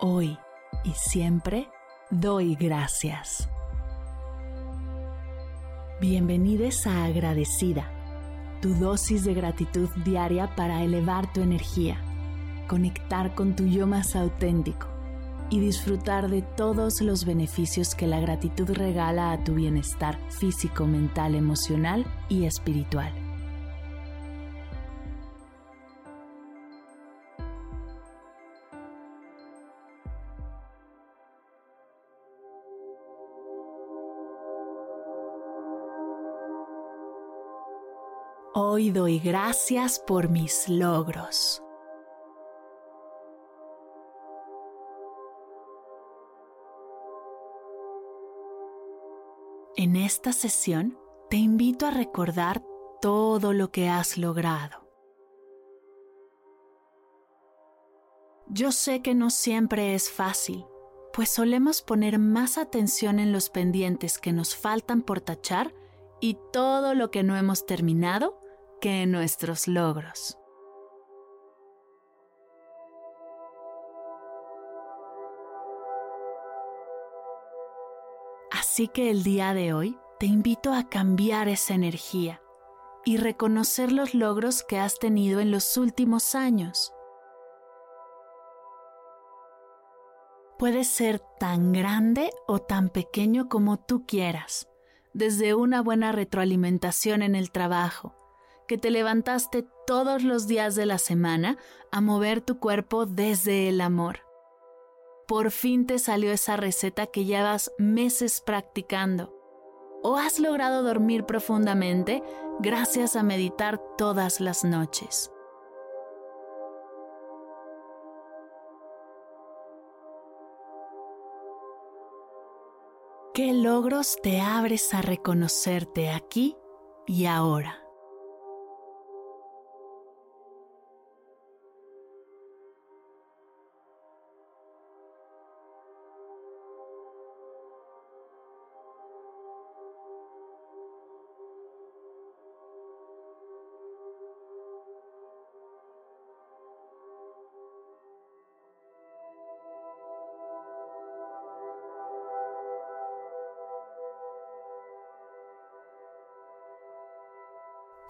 hoy y siempre doy gracias. Bienvenidos a Agradecida, tu dosis de gratitud diaria para elevar tu energía, conectar con tu yo más auténtico y disfrutar de todos los beneficios que la gratitud regala a tu bienestar físico, mental, emocional y espiritual. Hoy doy gracias por mis logros. En esta sesión te invito a recordar todo lo que has logrado. Yo sé que no siempre es fácil, pues solemos poner más atención en los pendientes que nos faltan por tachar y todo lo que no hemos terminado que en nuestros logros. Así que el día de hoy te invito a cambiar esa energía y reconocer los logros que has tenido en los últimos años. Puede ser tan grande o tan pequeño como tú quieras, desde una buena retroalimentación en el trabajo, que te levantaste todos los días de la semana a mover tu cuerpo desde el amor. Por fin te salió esa receta que llevas meses practicando. O has logrado dormir profundamente gracias a meditar todas las noches. ¿Qué logros te abres a reconocerte aquí y ahora?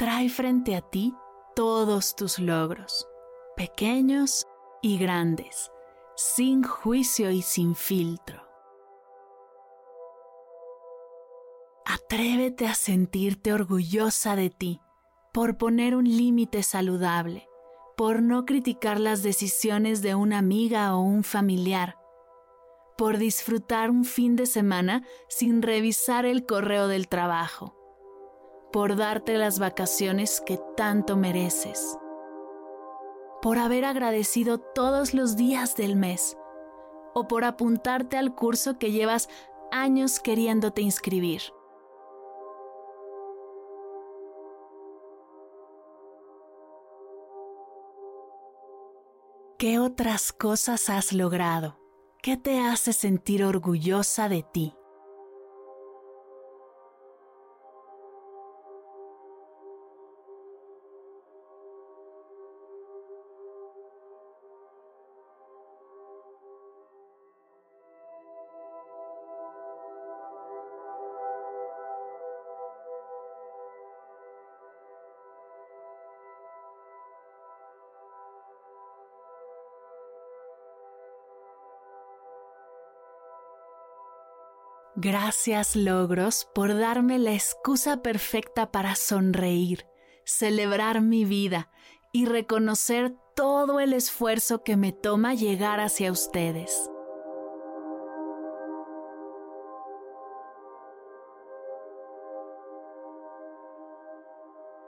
Trae frente a ti todos tus logros, pequeños y grandes, sin juicio y sin filtro. Atrévete a sentirte orgullosa de ti por poner un límite saludable, por no criticar las decisiones de una amiga o un familiar, por disfrutar un fin de semana sin revisar el correo del trabajo por darte las vacaciones que tanto mereces, por haber agradecido todos los días del mes o por apuntarte al curso que llevas años queriéndote inscribir. ¿Qué otras cosas has logrado? ¿Qué te hace sentir orgullosa de ti? Gracias logros por darme la excusa perfecta para sonreír, celebrar mi vida y reconocer todo el esfuerzo que me toma llegar hacia ustedes.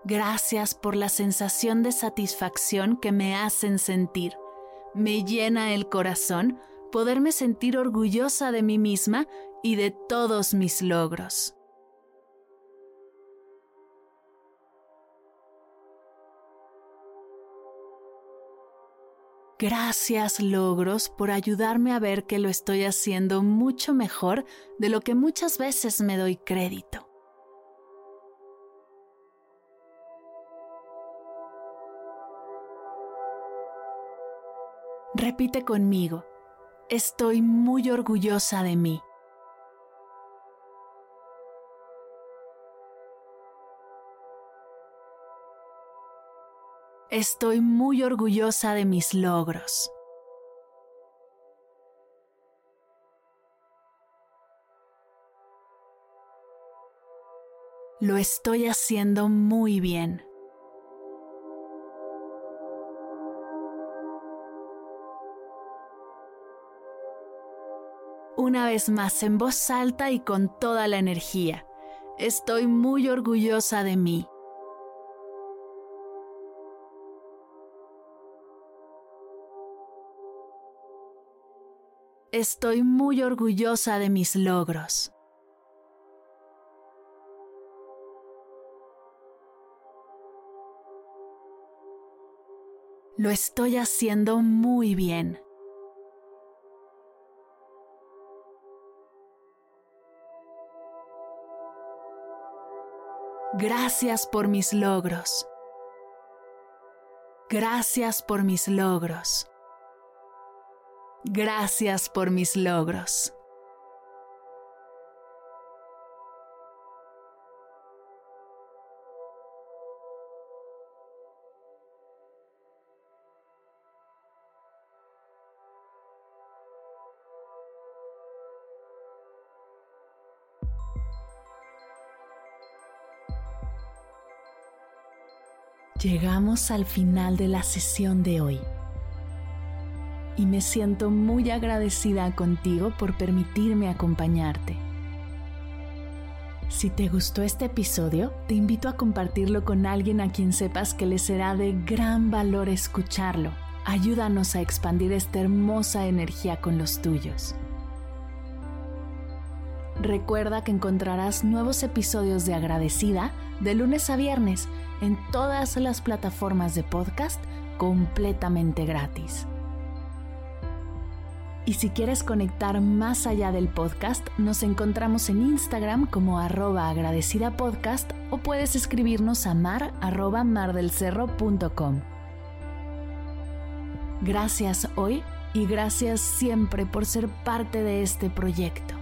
Gracias por la sensación de satisfacción que me hacen sentir. Me llena el corazón poderme sentir orgullosa de mí misma y de todos mis logros. Gracias logros por ayudarme a ver que lo estoy haciendo mucho mejor de lo que muchas veces me doy crédito. Repite conmigo Estoy muy orgullosa de mí. Estoy muy orgullosa de mis logros. Lo estoy haciendo muy bien. Una vez más en voz alta y con toda la energía. Estoy muy orgullosa de mí. Estoy muy orgullosa de mis logros. Lo estoy haciendo muy bien. Gracias por mis logros. Gracias por mis logros. Gracias por mis logros. Llegamos al final de la sesión de hoy y me siento muy agradecida contigo por permitirme acompañarte. Si te gustó este episodio, te invito a compartirlo con alguien a quien sepas que le será de gran valor escucharlo. Ayúdanos a expandir esta hermosa energía con los tuyos. Recuerda que encontrarás nuevos episodios de Agradecida de lunes a viernes en todas las plataformas de podcast completamente gratis. Y si quieres conectar más allá del podcast, nos encontramos en Instagram como arroba agradecida podcast o puedes escribirnos a mar arroba mardelcerro.com. Gracias hoy y gracias siempre por ser parte de este proyecto.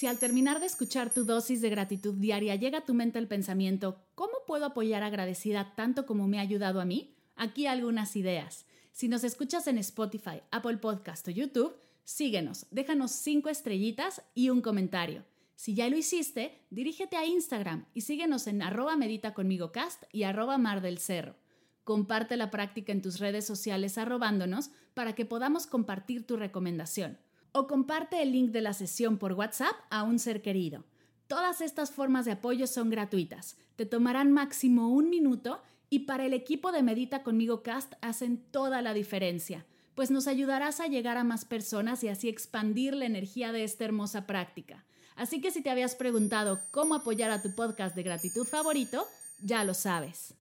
Si al terminar de escuchar tu dosis de gratitud diaria llega a tu mente el pensamiento, ¿cómo puedo apoyar agradecida tanto como me ha ayudado a mí? Aquí algunas ideas. Si nos escuchas en Spotify, Apple Podcast o YouTube, síguenos, déjanos cinco estrellitas y un comentario. Si ya lo hiciste, dirígete a Instagram y síguenos en arroba medita conmigo cast y arroba mar del cerro. Comparte la práctica en tus redes sociales arrobándonos para que podamos compartir tu recomendación o comparte el link de la sesión por WhatsApp a un ser querido. Todas estas formas de apoyo son gratuitas, te tomarán máximo un minuto y para el equipo de Medita conmigo Cast hacen toda la diferencia, pues nos ayudarás a llegar a más personas y así expandir la energía de esta hermosa práctica. Así que si te habías preguntado cómo apoyar a tu podcast de gratitud favorito, ya lo sabes.